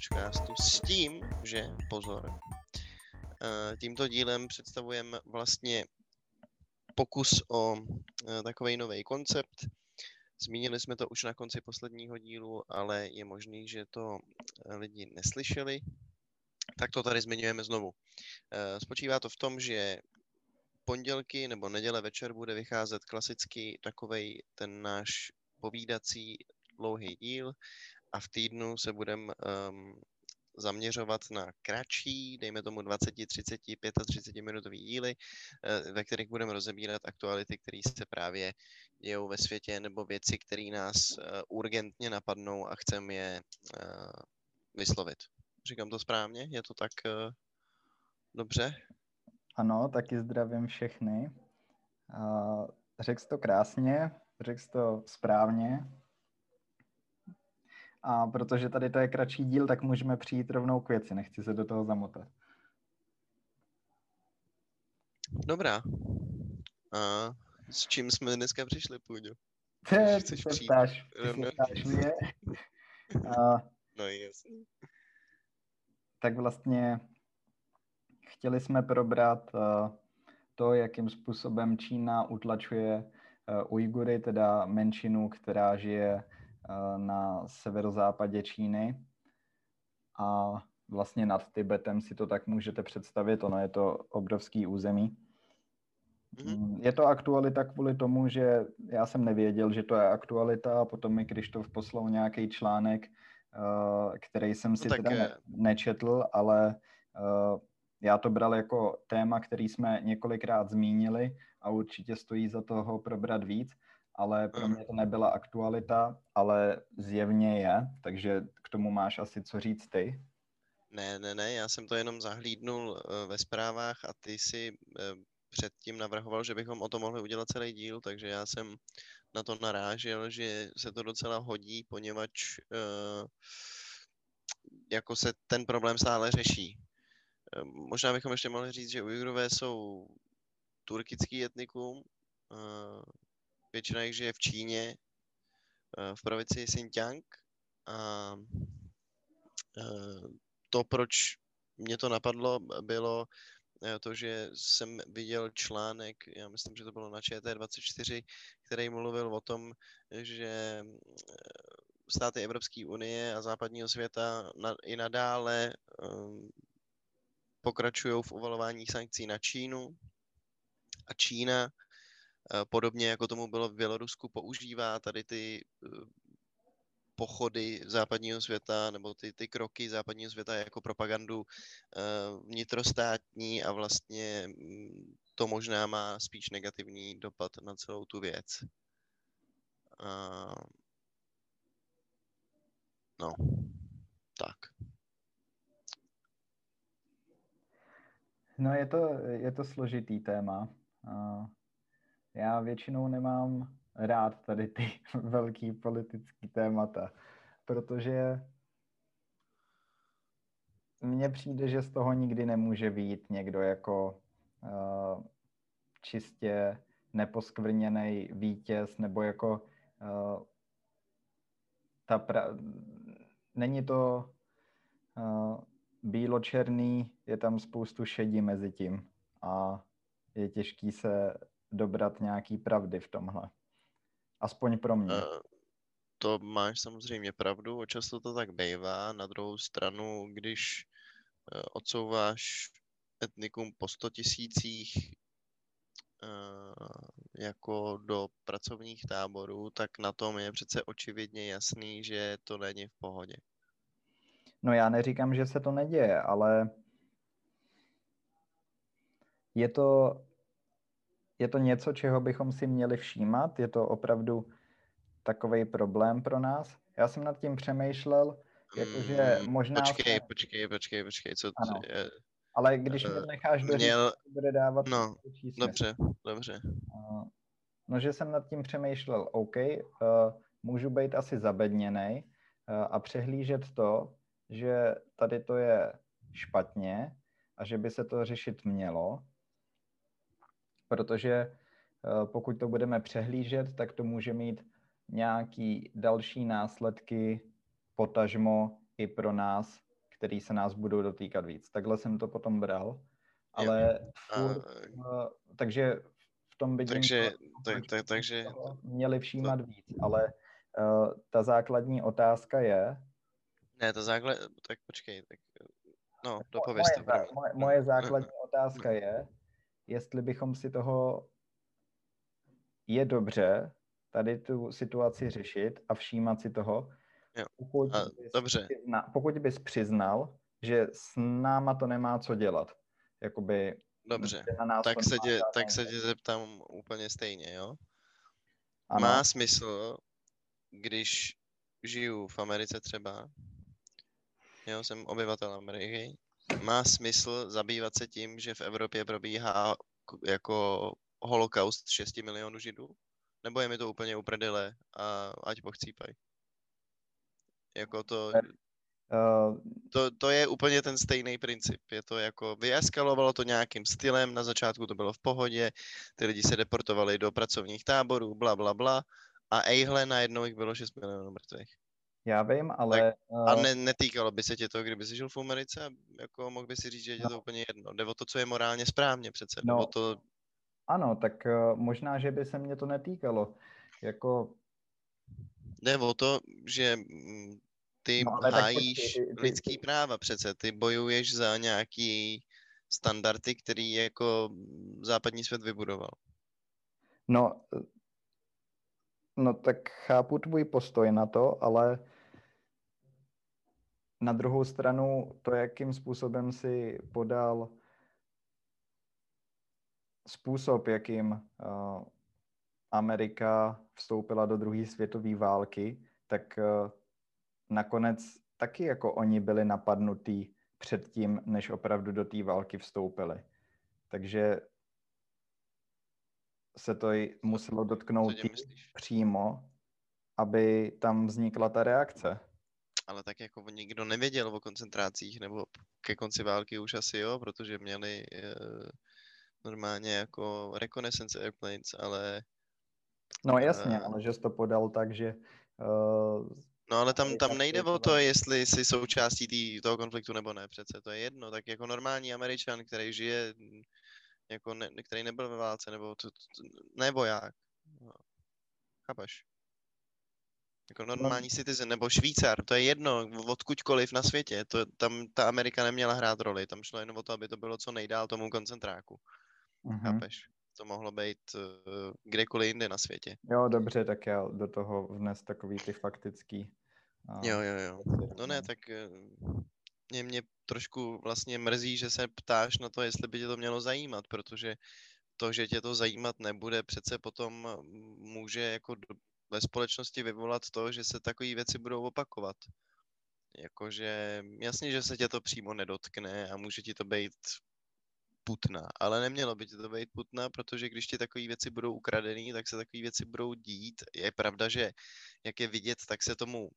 pročkástu s tím, že pozor, eh, tímto dílem představujeme vlastně pokus o eh, takový nový koncept. Zmínili jsme to už na konci posledního dílu, ale je možný, že to eh, lidi neslyšeli, tak to tady zmiňujeme znovu. Spočívá to v tom, že pondělky nebo neděle večer bude vycházet klasicky takový ten náš povídací dlouhý díl a v týdnu se budeme um, zaměřovat na kratší, dejme tomu 20, 30, 35 minutový díly, eh, ve kterých budeme rozebírat aktuality, které se právě dějou ve světě, nebo věci, které nás eh, urgentně napadnou a chceme je eh, vyslovit. Říkám to správně? Je to tak dobře? Ano, taky zdravím všechny. Řekl jsi to krásně, řekl jsi to správně. A protože tady to je kratší díl, tak můžeme přijít rovnou k věci, nechci se do toho zamotat. Dobrá. A s čím jsme dneska přišli, Půjďo? Ty se ptáš, ptáš mě. A, no jasně. Tak vlastně chtěli jsme probrat uh, to, jakým způsobem Čína utlačuje uh, Ujgury, teda menšinu, která žije na severozápadě Číny. A vlastně nad Tibetem si to tak můžete představit, ono je to obrovský území. Mm-hmm. Je to aktualita kvůli tomu, že já jsem nevěděl, že to je aktualita a potom mi Krištof poslal nějaký článek, uh, který jsem si no teda ne- nečetl, ale já to bral jako téma, který jsme několikrát zmínili a určitě stojí za toho probrat víc, ale pro mě to nebyla aktualita, ale zjevně je, takže k tomu máš asi co říct ty. Ne, ne, ne, já jsem to jenom zahlídnul uh, ve zprávách a ty si uh, předtím navrhoval, že bychom o tom mohli udělat celý díl, takže já jsem na to narážel, že se to docela hodí, poněvadž uh, jako se ten problém stále řeší. Možná bychom ještě mohli říct, že Ujgurové jsou turkický etnikum. Většina jich žije v Číně, ehm, v provincii Xinjiang. A to, proč mě to napadlo, bylo eh, to, že jsem viděl článek, já myslím, že to bylo na ČT24, který mluvil o tom, že státy Evropské unie a západního světa i nadále pokračují v uvalování sankcí na Čínu a Čína, eh, podobně jako tomu bylo v Bělorusku, používá tady ty eh, pochody západního světa nebo ty, ty kroky západního světa jako propagandu eh, vnitrostátní a vlastně mm, to možná má spíš negativní dopad na celou tu věc. No, tak. No je to, je to složitý téma. Já většinou nemám rád tady ty velký politický témata, protože mně přijde, že z toho nikdy nemůže být někdo jako uh, čistě neposkvrněný vítěz, nebo jako uh, ta pra... není to uh, bíločerný, je tam spoustu šedí mezi tím a je těžký se dobrat nějaký pravdy v tomhle. Aspoň pro mě. To máš samozřejmě pravdu, často to tak bývá. Na druhou stranu, když uh, odsouváš etnikum po 100 tisících uh, jako do pracovních táborů, tak na tom je přece očividně jasný, že to není v pohodě. No já neříkám, že se to neděje, ale je to, je to něco, čeho bychom si měli všímat? Je to opravdu takový problém pro nás? Já jsem nad tím přemýšlel, jakože mm, možná... Počkej, jsme... počkej, počkej, počkej, co ano. Je... Ale když uh, necháš do měl... bude dávat No, dobře, dobře. Uh, no, že jsem nad tím přemýšlel, OK, uh, můžu být asi zabedněnej uh, a přehlížet to, že tady to je špatně a že by se to řešit mělo, protože pokud to budeme přehlížet, tak to může mít nějaký další následky potažmo i pro nás, který se nás budou dotýkat víc. Takhle jsem to potom bral, ale furt, a... takže v tom vidím, takže, to, tak, tak, takže měli všímat to... víc, ale uh, ta základní otázka je... Ne, ta základ, tak počkej, tak no, dopověz moje, to. Moje, moje základní otázka je, jestli bychom si toho je dobře tady tu situaci řešit a všímat si toho, Jo. Pokud, a, bys dobře. Přizna, pokud bys přiznal, že s náma to nemá co dělat, jakoby Dobře, tak se, tě, tak se tě zeptám úplně stejně, jo? Ano. Má smysl, když žiju v Americe třeba, jo, jsem obyvatel Ameriky, má smysl zabývat se tím, že v Evropě probíhá jako holokaust 6 milionů židů? Nebo je mi to úplně uprdele a ať pochcípají? Jako to, to, to je úplně ten stejný princip. Je to jako, vyeskalovalo to nějakým stylem, na začátku to bylo v pohodě, ty lidi se deportovali do pracovních táborů, bla, bla, bla, a ejhle, najednou jich bylo 6 milionů mrtvých. Já vím, ale... Tak, a ne, netýkalo by se tě to, kdyby jsi žil v Americe, jako mohl by si říct, že je no. to úplně jedno. Jde o to, co je morálně správně přece. No, to... Ano, tak uh, možná, že by se mě to netýkalo. Jako Jde o to, že mm, ty no, hájíš ty, ty, ty, lidský práva přece, ty bojuješ za nějaký standardy, který jako západní svět vybudoval. No, no tak chápu tvůj postoj na to, ale na druhou stranu to, jakým způsobem si podal způsob, jakým uh, Amerika vstoupila do druhé světové války, tak uh, nakonec taky jako oni byli napadnutí předtím, než opravdu do té války vstoupili. Takže se to muselo dotknout přímo, aby tam vznikla ta reakce. Ale tak jako nikdo nevěděl o koncentrácích, nebo ke konci války už asi jo, protože měli e, normálně jako reconnaissance airplanes, ale... No jasně, e, ale že jsi to podal tak, že uh, No ale tam, tam nejde o to, jestli jsi součástí tý, toho konfliktu nebo ne, přece to je jedno. Tak jako normální američan, který žije, jako ne, který nebyl ve válce, nebo to, to, ne voják. No. Chápeš? Jako no. normální no. citizen nebo Švýcar, to je jedno, odkudkoliv na světě. To, tam ta Amerika neměla hrát roli, tam šlo jen o to, aby to bylo co nejdál tomu koncentráku. Uh-huh. Chápeš? To mohlo být uh, kdekoliv jinde na světě. Jo, dobře, tak já do toho vnes takový ty faktický a jo, jo, jo. No ne, tak eh, mě, mě trošku vlastně mrzí, že se ptáš na to, jestli by tě to mělo zajímat, protože to, že tě to zajímat nebude, přece potom může jako ve společnosti vyvolat to, že se takové věci budou opakovat. Jakože jasně, že se tě to přímo nedotkne a může ti to být putná, ale nemělo by ti to být putná, protože když ti takové věci budou ukradený, tak se takové věci budou dít. Je pravda, že jak je vidět, tak se tomu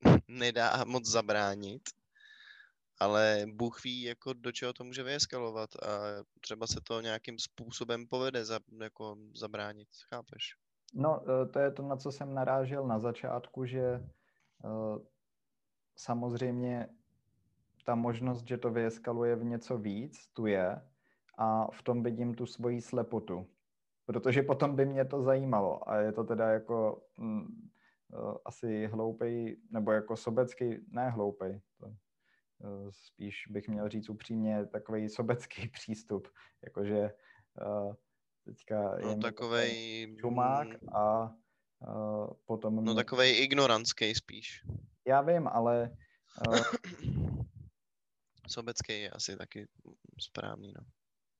nedá moc zabránit, ale Bůh ví, jako do čeho to může vyeskalovat a třeba se to nějakým způsobem povede za, jako zabránit, chápeš? No, e, to je to, na co jsem narážel na začátku, že uh, samozřejmě ta možnost, že to vyeskaluje v něco víc, tu je a v tom vidím tu svoji slepotu. Protože potom by mě to zajímalo a je to teda jako mm, uh, asi hloupej, nebo jako sobecký, ne hloupej, to, spíš bych měl říct upřímně takový sobecký přístup, jakože uh, teďka no, je takovej... čumák a uh, potom... No mě... takovej ignorantský spíš. Já vím, ale... Uh, Sobecký je asi taky správný, no.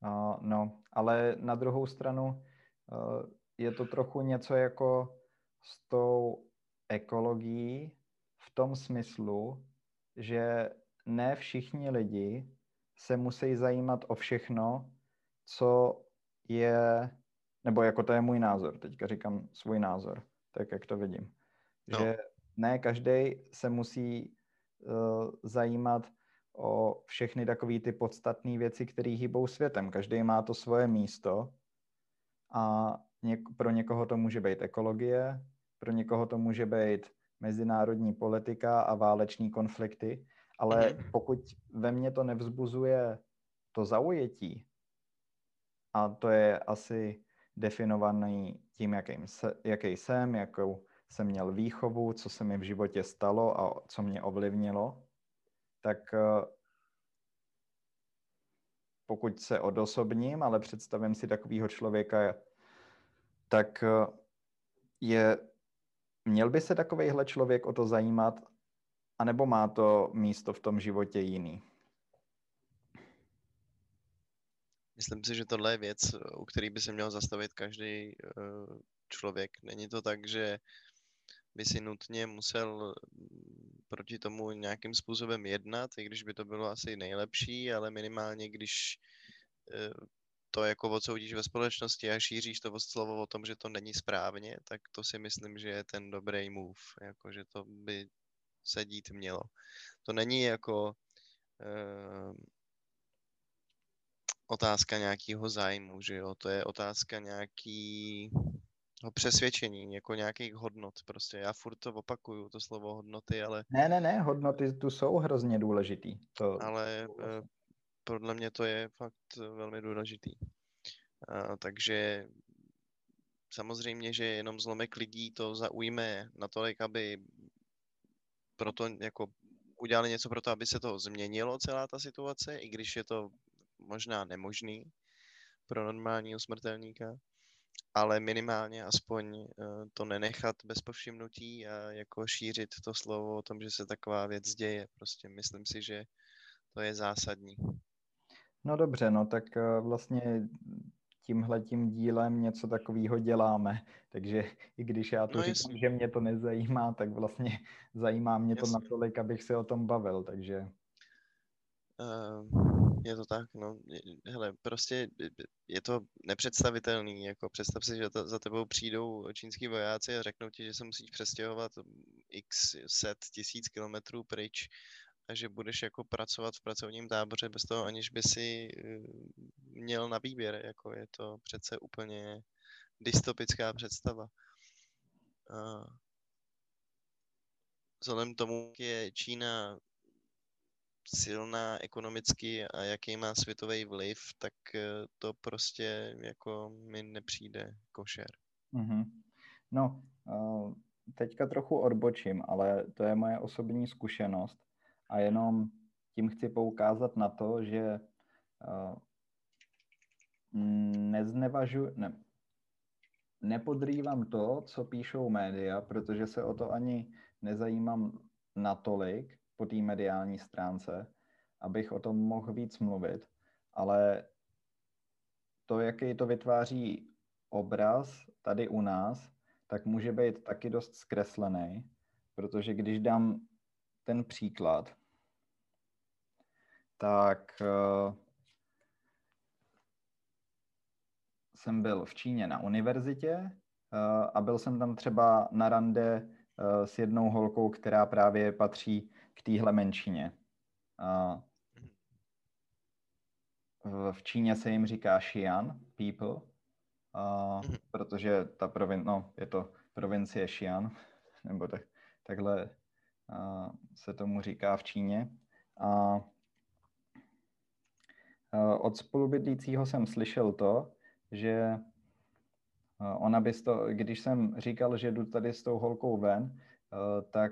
Uh, no, ale na druhou stranu uh, je to trochu něco jako s tou ekologií v tom smyslu, že ne všichni lidi se musí zajímat o všechno, co je, nebo jako to je můj názor, teďka říkám svůj názor, tak jak to vidím. No. Že ne každý se musí uh, zajímat o všechny takové ty podstatné věci, které hýbou světem. Každý má to svoje místo a něk- pro někoho to může být ekologie, pro někoho to může být mezinárodní politika a váleční konflikty, ale Mhm. pokud ve mně to nevzbuzuje to zaujetí, a to je asi definovaný tím, jakým se, jaký jsem, jakou jsem měl výchovu, co se mi v životě stalo a co mě ovlivnilo, tak eh, pokud se odosobním, ale představím si takového člověka, tak eh, je, měl by se takovýhle člověk o to zajímat, anebo má to místo v tom životě jiný? Myslím si, že tohle je věc, u který by se měl zastavit každý eh, člověk. Není to tak, že by si nutně musel mm, proti tomu nějakým způsobem jednat, i když by to bylo asi nejlepší, ale minimálně když eh, to jako odsoudíš ve společnosti a šíříš to slovo o tom, že to není správně, tak to si myslím, že je ten dobrý move, jako že to by se dít mělo. To není jako uh, otázka nějakého zájmu, že jo, to je otázka nějakého přesvědčení, jako nějakých hodnot prostě. Já furt to opakuju, to slovo hodnoty, ale... Ne, ne, ne, hodnoty tu jsou hrozně důležitý. To... Ale uh, podle mě to je fakt velmi důležitý. Uh, takže samozřejmě, že jenom zlomek lidí to zaujme natolik, aby proto jako udělali něco pro to, aby se to změnilo celá ta situace, i když je to možná nemožný pro normálního smrtelníka, ale minimálně aspoň uh, to nenechat bez povšimnutí a jako šířit to slovo o tom, že se taková věc děje. Prostě myslím si, že to je zásadní. No dobře, no tak uh, vlastně tímhle tím dílem něco takového děláme. Takže i když já to no říkám, že mě to nezajímá, tak vlastně zajímá mě Jasný. to natolik, abych se o tom bavil, takže... Uh, je to tak, no. Hele, prostě je to nepředstavitelný, jako představ si, že to, za tebou přijdou čínský vojáci a řeknou ti, že se musíš přestěhovat x set tisíc kilometrů pryč a že budeš jako pracovat v pracovním táboře bez toho, aniž by si měl na výběr, jako je to přece úplně dystopická představa. Vzhledem tomu, jak je Čína silná ekonomicky a jaký má světový vliv, tak to prostě jako mi nepřijde košer. Mm-hmm. No, teďka trochu odbočím, ale to je moje osobní zkušenost a jenom tím chci poukázat na to, že neznevažu, ne, nepodrývám to, co píšou média, protože se o to ani nezajímám natolik, po té mediální stránce, abych o tom mohl víc mluvit, ale to, jaký to vytváří obraz tady u nás, tak může být taky dost zkreslený, protože když dám ten příklad, tak uh, jsem byl v Číně na univerzitě uh, a byl jsem tam třeba na rande uh, s jednou holkou, která právě patří k téhle menšině. V Číně se jim říká Xi'an people, protože ta provin, no, je to provincie Xi'an, nebo tak, takhle se tomu říká v Číně. A od spolubydlícího jsem slyšel to, že ona by to, když jsem říkal, že jdu tady s tou holkou ven, tak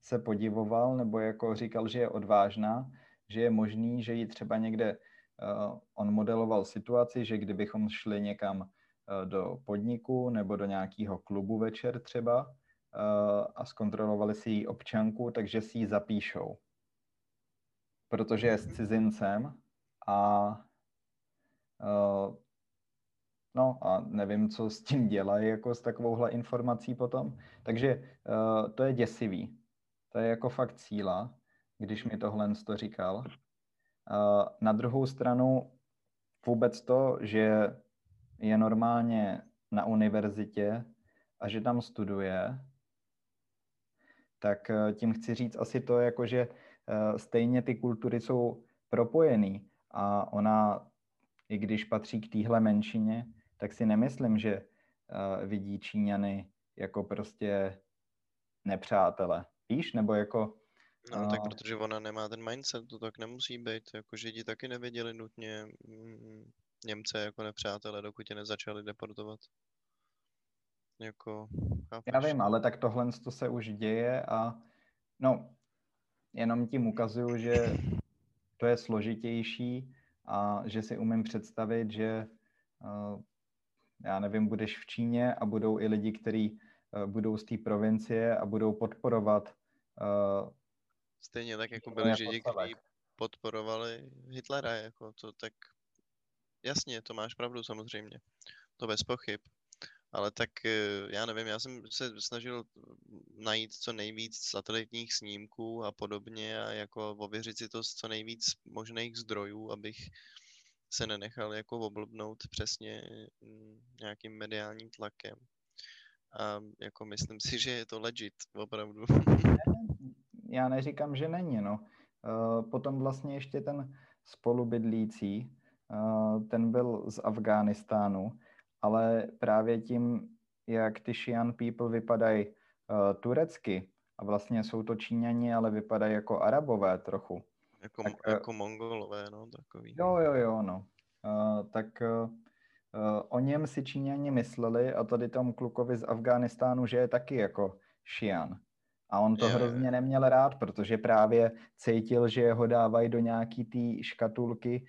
se podivoval nebo jako říkal, že je odvážná, že je možný, že ji třeba někde on modeloval situaci, že kdybychom šli někam do podniku nebo do nějakého klubu večer třeba a zkontrolovali si její občanku, takže si ji zapíšou. Protože je s cizincem a uh, No a nevím, co s tím dělají, jako s takovouhle informací potom. Takže uh, to je děsivý. To je jako fakt síla, když mi tohle to říkal. Uh, na druhou stranu vůbec to, že je normálně na univerzitě a že tam studuje, tak uh, tím chci říct asi to, jako že uh, stejně ty kultury jsou propojený a ona, i když patří k téhle menšině, tak si nemyslím, že uh, vidí Číňany jako prostě nepřátele. Víš, nebo jako... No, tak protože ona nemá ten mindset, to tak nemusí být. Jako Židi taky nevěděli nutně mm, Němce jako nepřátele, dokud je nezačali deportovat. Jako, chápeš? Já vím, ale tak tohle to se už děje a no, jenom tím ukazuju, že to je složitější a že si umím představit, že uh, já nevím, budeš v Číně a budou i lidi, kteří uh, budou z té provincie a budou podporovat uh, Stejně tak, jako byli Židi, kteří podporovali Hitlera, jako to tak jasně, to máš pravdu samozřejmě, to bez pochyb. Ale tak eh, já nevím, já jsem se snažil najít co nejvíc satelitních snímků a podobně a jako ověřit si to z co nejvíc možných zdrojů, abych se nenechal jako oblbnout přesně mm, nějakým mediálním tlakem. A jako myslím si, že je to legit, opravdu. Já neříkám, že není, no. Eh, potom vlastně ještě ten spolubydlící, eh, ten byl z Afghánistánu ale právě tím, jak ty Xi'an people vypadají uh, turecky, a vlastně jsou to Číňani, ale vypadají jako Arabové trochu. Jako, tak, eh, jako Mongolové, no, takový. Jo, jo, jo, no. Uh, tak uh, o něm si Číňani mysleli a tady tomu klukovi z Afghánistánu, že je taky jako Xi'an. A on to je, hrozně neměl rád, protože právě cítil, že ho dávají do nějaký té škatulky,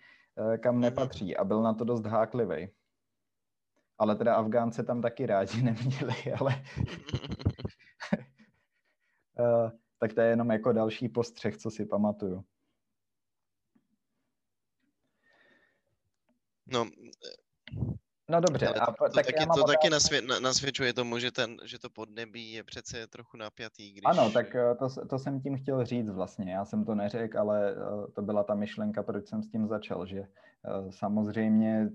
kam mhm. nepatří a byl na to dost háklivý ale teda Afgánce tam taky rádi neměli, ale uh, tak to je jenom jako další postřeh, co si pamatuju. No, No dobře. A, to, tak taky, to taky nasvě, nasvědčuje tomu, že, ten, že to podnebí je přece trochu napjatý. Když... Ano, tak eh, to, to jsem tím chtěl říct vlastně. Já jsem to neřekl, ale eh, to byla ta myšlenka, proč jsem s tím začal, že samozřejmě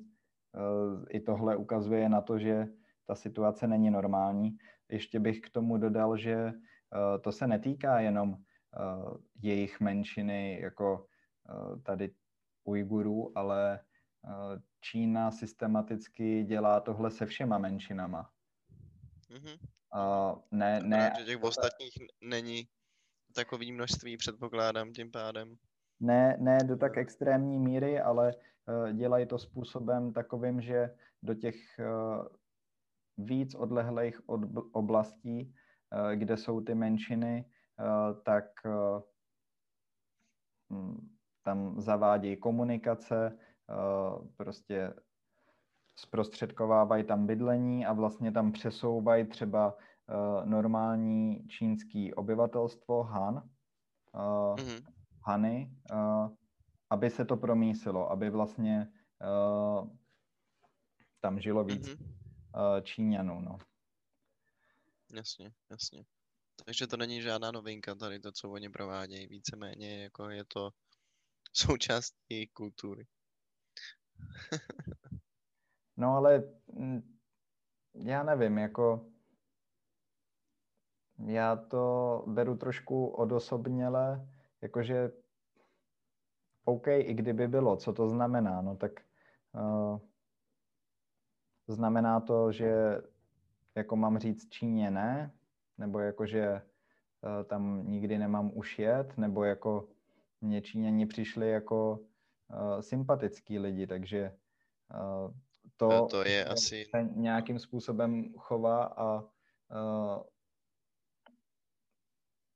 i tohle ukazuje na to, že ta situace není normální. Ještě bych k tomu dodal, že eh, to se netýká jenom eh, jejich menšiny, jako eh, tady Ujgurů, ale Čína systematicky dělá tohle se všema menšinama. Mm-hmm. Uh, ne, ne, že těch ostatních není takový množství, předpokládám tím pádem. Ne, ne do tak extrémní míry, ale dělají to způsobem takovým, že do těch eh, víc odlehlých oblastí, eh, kde jsou ty menšiny, tak hm, tam zavádějí komunikace, prostě zprostředkovávají tam bydlení a vlastně tam přesouvají třeba normální čínský obyvatelstvo Han, mm-hmm. Hany, aby se to promísilo, aby vlastně uh, tam žilo víc mm-hmm. uh, Číňanů, no. Jasně, jasně. Takže to není žádná novinka tady to, co oni provádějí. Víceméně jako je to součást jejich kultury. no ale mm, já nevím, jako já to beru trošku odosobněle, jakože OK, i kdyby bylo, co to znamená? No tak uh, znamená to, že jako mám říct Číně ne, nebo jako, že uh, tam nikdy nemám už jet, nebo jako mě Číňani přišli jako uh, sympatický lidi, takže uh, to, to, je asi... se nějakým způsobem chová a uh,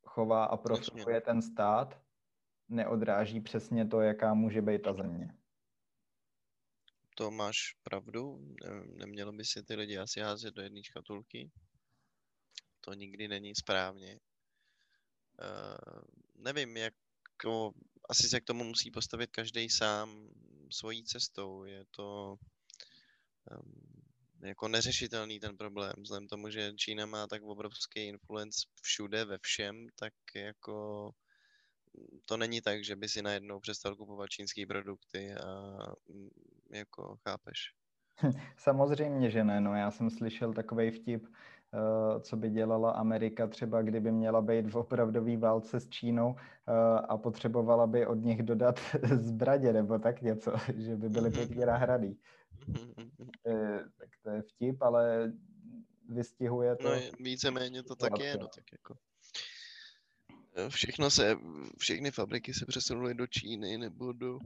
chová a profiluje ten stát, neodráží přesně to, jaká může být ta země. To máš pravdu. Nemělo by si ty lidi asi házet do jedné škatulky. To nikdy není správně. Uh, nevím, jak to, asi se k tomu musí postavit každý sám svojí cestou. Je to um, jako neřešitelný ten problém. Vzhledem tomu, že Čína má tak obrovský influence všude, ve všem, tak jako to není tak, že by si najednou přestal kupovat čínské produkty a mm, jako chápeš. Samozřejmě, že ne. No, já jsem slyšel takový vtip, eh, co by dělala Amerika třeba, kdyby měla být v opravdové válce s Čínou eh, a potřebovala by od nich dodat zbraně nebo tak něco, že by byly pěkně nahradý. Eh, tak to je vtip, ale vystihuje to. No, víceméně to tak je, no tak jako. Všechno se, všechny fabriky se přesunuly do Číny nebo do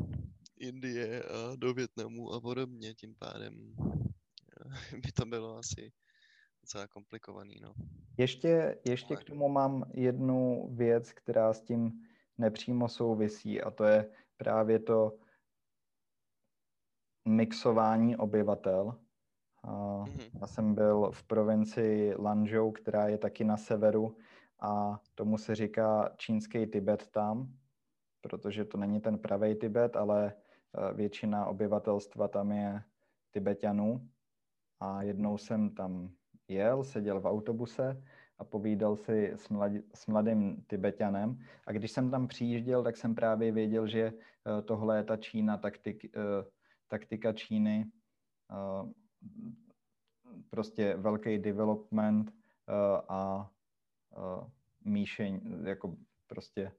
Indie a do Větnamu a podobně, tím pádem eh, by to bylo asi docela komplikovaný, no. Ještě, ještě k tomu mám jednu věc, která s tím nepřímo souvisí a to je právě to mixování obyvatel. Mhm. já jsem byl v provincii Lanzhou, která je taky na severu a tomu se říká čínský Tibet tam, protože to není ten pravý Tibet, ale eh, většina obyvatelstva tam je Tibetanů. A jednou jsem tam jel, seděl v autobuse a povídal si s, mlad, s mladým Tibetanem. A když jsem tam přijížděl, tak jsem právě věděl, že eh, tohle je ta Čína, taktik, eh, taktika Číny, prostě velký development a míšení, jako prostě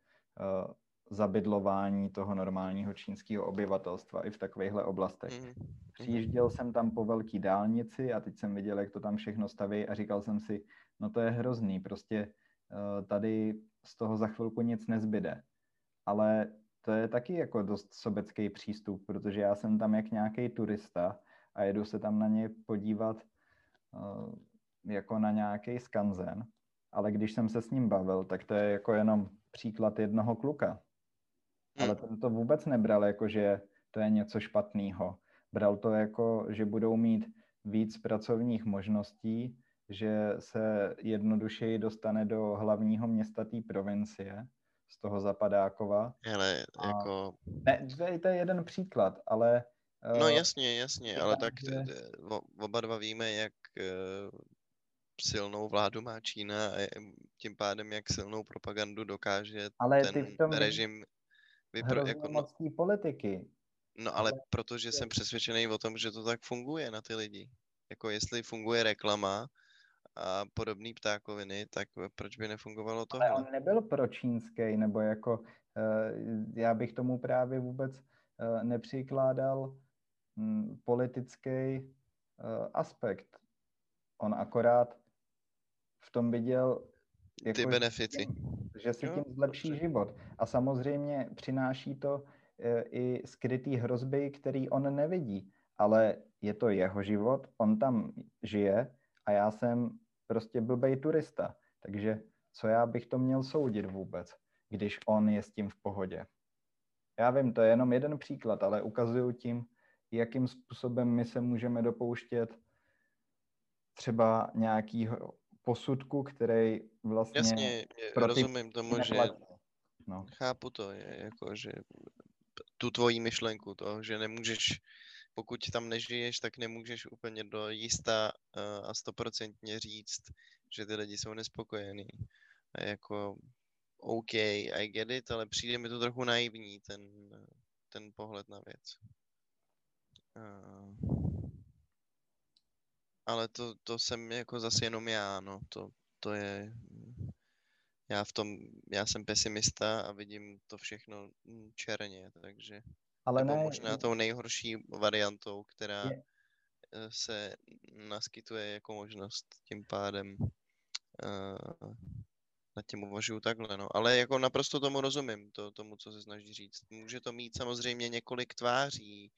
zabydlování toho normálního čínského obyvatelstva i v takovýchhle oblastech. Mhm. Přijížděl jsem tam po velký dálnici a teď jsem viděl, jak to tam všechno staví a říkal jsem si, no to je hrozný, prostě tady z toho za chvilku nic nezbyde. Ale to je taky jako dost sobecký přístup, protože já jsem tam jak nějaký turista a jedu se tam na ně podívat uh, jako na nějaký skanzen, ale když jsem se s ním bavil, tak to je jako jenom příklad jednoho kluka. Hmm. Ale ten to vůbec nebral jako, že to je něco špatného. Bral to jako, že budou mít víc pracovních možností, že se jednodušeji dostane do hlavního města té provincie, z toho Zapadákova. Ale A- jako... Ne, to je, to je jeden příklad, ale... No eh, jasně, jasně, ale tak že- o- oba dva víme, jak eh, silnou vládu má Čína a tím pádem, jak silnou propagandu dokáže Ale ten ty v tom režim vypro, jako, no, politiky. no ale ale protože jsem přesvědčený o tom, že to tak funguje na ty lidi. Jako jestli funguje reklama a podobné ptákoviny, tak proč by nefungovalo Ale tohle? on nebyl pročínský, nebo jako... eh, Já bych tomu právě vůbec eh, nepřikládal hm, politický eh, aspekt. On akorát v tom viděl... jako, Ty že- benefity. že si Jo, tím zlepší dobře. život. A samozřejmě přináší to e, i skrytý hrozby, který on nevidí. Ale je to jeho život, on tam žije a já jsem prostě blbej turista. Takže co já bych to měl soudit vůbec, když on je s tím v pohodě. Já vím, to je jenom jeden příklad, ale ukazuju tím, jakým způsobem my se můžeme dopouštět třeba nějakýho posudku, který vlastně Jasně, pro ty rozumím tomu, že. No. chápu to, je jako, že tu tvoji myšlenku, to, že nemůžeš, pokud tam nežiješ, tak nemůžeš úplně do jista eh, a stoprocentně říct, že ty lidi jsou nespokojení. A jako, OK, I get it, ale přijde mi to trochu naivní, ten, ten pohled na věc. Eh, ale to, to jsem jako zase jenom já, no, to, to je, já v tom, já jsem pesimista a vidím to všechno mm, černě, takže Ale ne, možná tou nejhorší variantou, která Je- eh, se naskytuje jako možnost tím pádem uh, nad tím uvažuju takhle, no. Ale jako naprosto tomu rozumím, to, tomu, co se snaží říct. Může to mít samozřejmě několik tváří,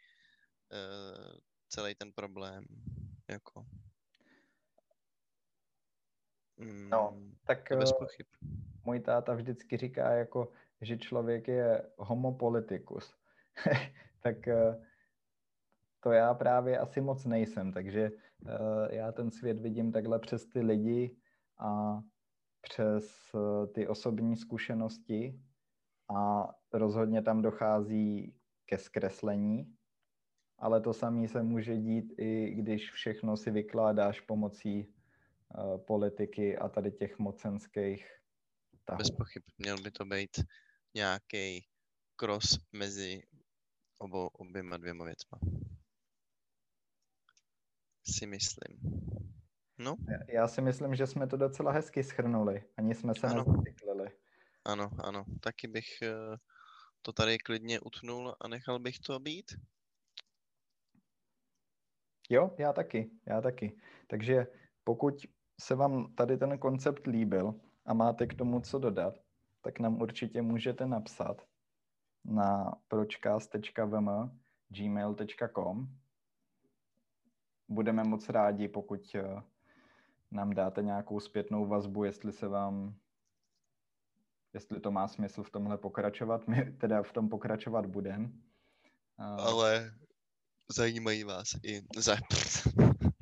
uh, celý ten problém, jako. No, Mm, tak to bez eh, pochyb. můj táta vždycky říká, jako, že člověk je homo politicus. tak eh, to já právě asi moc nejsem, takže eh, já ten svět vidím takhle přes ty lidi a přes ty osobní zkušenosti a rozhodně tam dochází ke zkreslení, ale to samé se může dít i když všechno si vykládáš pomocí eh, politiky a tady těch mocenských tahů. Bez pochyb měl by to být nějaký cross mezi obou, oběma dvěma věcma. Si myslím. No, Já- Já si myslím, že jsme to docela hezky schrnuli. Ani jsme se Ano. nezacyklili. ano, ano. Taky bych eh, to tady klidně utnul a nechal bych to být. Jo, já taky, já taky. Takže pokud se vám tady ten koncept líbil a máte k tomu co dodat, tak nám určitě můžete napsat na pročcast.vm gmail.com Budeme moc rádi, pokud eh, nám dáte nějakou zpětnou vazbu, jestli se vám jestli to má smysl v tomhle pokračovat. My teda v tom pokračovat budeme. Ale zajímají vás i za...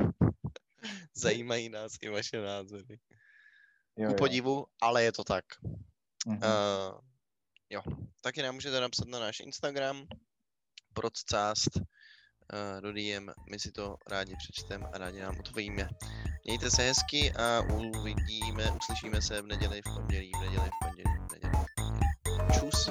zajímají nás i vaše názory. Jo, Ku podivu, ale je to tak. Mm-hmm. Uh, jo, taky nám můžete napsat na náš Instagram procast uh, do DM, my si to rádi přečteme a rádi nám odpovíme. Mějte se hezky a uvidíme, uslyšíme se v neděli, v pondělí, v neděli, v pondělí, v neděli. V pondělí. Čus.